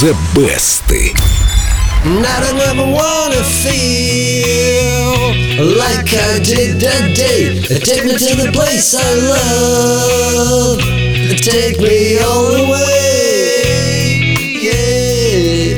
The Best. Not I never wanna feel like I did that day. Take me to the place I love. Take me all the way. Yeah.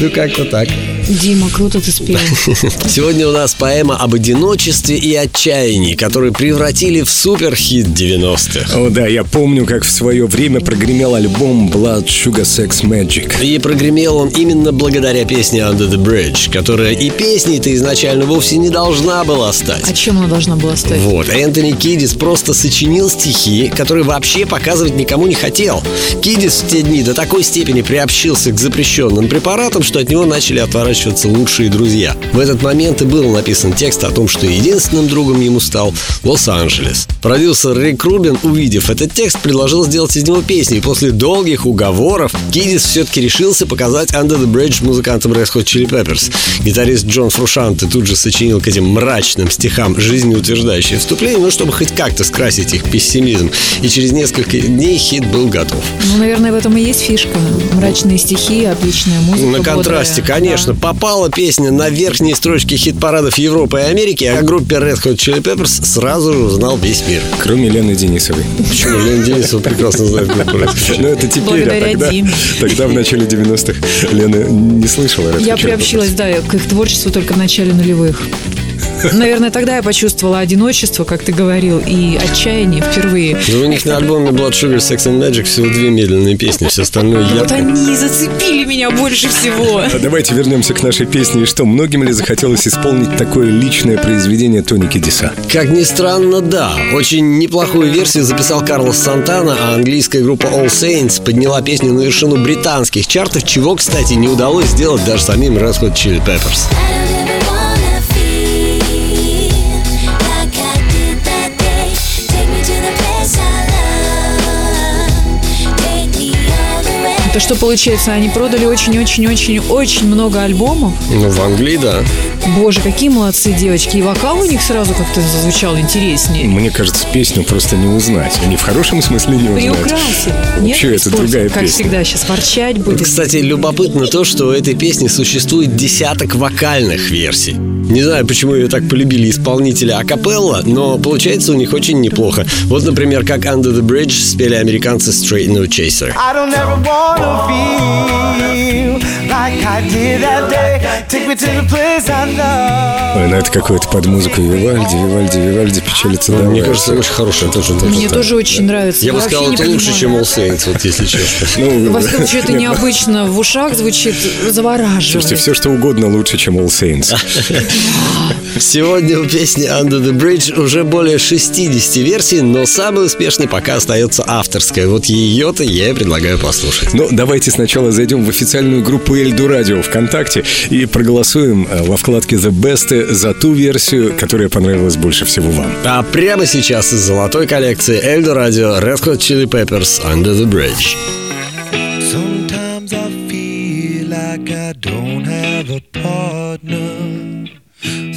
ну как-то так. Дима, круто ты спел. Сегодня у нас поэма об одиночестве и отчаянии, которые превратили в суперхит 90-х. О да, я помню, как в свое время прогремел альбом Blood Sugar Sex Magic. И прогремел он именно благодаря песне Under the Bridge, которая и песней-то изначально вовсе не должна была стать. А чем она должна была стать? Вот, Энтони Кидис просто сочинил стихи, которые вообще показывать никому не хотел. Кидис в те дни до такой степени приобщился к запрещенным препаратам, что от него начали отворачиваться разворачиваться лучшие друзья. В этот момент и был написан текст о том, что единственным другом ему стал Лос-Анджелес. Продюсер Рик Рубин, увидев этот текст, предложил сделать из него песню, и после долгих уговоров Кидис все-таки решился показать Under the Bridge музыкантам Red Hot Chili Peppers. Гитарист Джон Фрушанте тут же сочинил к этим мрачным стихам жизнеутверждающее вступление, ну, чтобы хоть как-то скрасить их пессимизм. И через несколько дней хит был готов. Ну, наверное, в этом и есть фишка. Мрачные стихи, отличная музыка. На контрасте, бодрая. конечно. Да попала песня на верхние строчки хит-парадов Европы и Америки, о группе Red Hot Chili Peppers сразу же узнал весь мир. Кроме Лены Денисовой. Почему? Лена Денисова прекрасно знает группу Ну, это теперь, а тогда, тогда в начале 90-х Лена не слышала Red Я приобщилась, да, к их творчеству только в начале нулевых. Наверное, тогда я почувствовала одиночество, как ты говорил, и отчаяние впервые. Да у них на альбоме Blood Sugar Sex and Magic всего две медленные песни, все остальное я... Вот они зацепили меня больше всего. А давайте вернемся к нашей песне. И что, многим ли захотелось исполнить такое личное произведение Тони Кидиса? Как ни странно, да. Очень неплохую версию записал Карлос Сантана, а английская группа All Saints подняла песню на вершину британских чартов, чего, кстати, не удалось сделать даже самим Red Hot Chili Peppers. То что получается, они продали очень-очень-очень-очень много альбомов? Ну, в Англии, да. Боже, какие молодцы девочки. И вокал у них сразу как-то зазвучал интереснее. Мне кажется, песню просто не узнать. Они в хорошем смысле не узнать. Приукрасили. Вообще, Нет, это другая как песня. всегда, сейчас ворчать будет. Кстати, любопытно то, что у этой песни существует десяток вокальных версий. Не знаю, почему ее так полюбили исполнители акапелла, но получается у них очень неплохо. Вот, например, как Under the Bridge спели американцы Straight No Chaser. I don't ever wanna feel like I did that day. Take me to the place I Ой, ну это какое-то под музыку Вивальди, Вивальди, Вивальди, печалится ну, Мне кажется, очень хорошее тоже. тоже Мне тоже очень нравится. Я бы сказал, это лучше, чем All Saints, вот если честно. Ну, Во всяком случае, это необычно. В ушах звучит завораживает. Слушайте, все что угодно лучше, чем All Saints. Сегодня у песни Under the Bridge уже более 60 версий, но самый успешный пока остается авторская. Вот ее-то я и предлагаю послушать. Ну, давайте сначала зайдем в официальную группу Эльду Радио ВКонтакте и проголосуем э, во вкладке The Best за ту версию, которая понравилась больше всего вам. А прямо сейчас из золотой коллекции Эльду Радио Red Hot Chili Peppers Under the Bridge. Sometimes I feel like I don't have a partner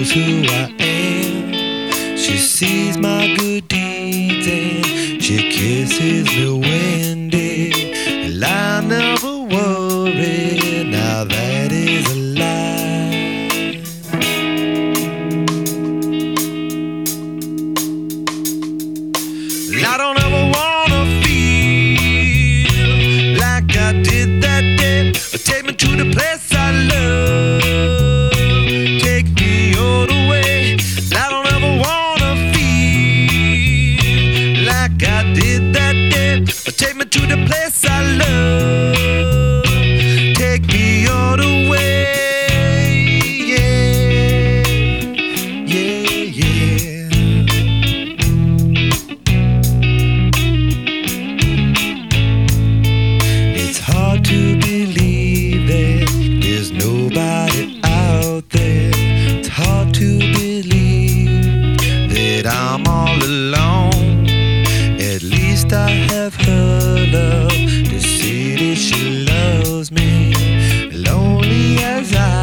knows who I am. She sees my good deeds and she kisses me. lonely as I.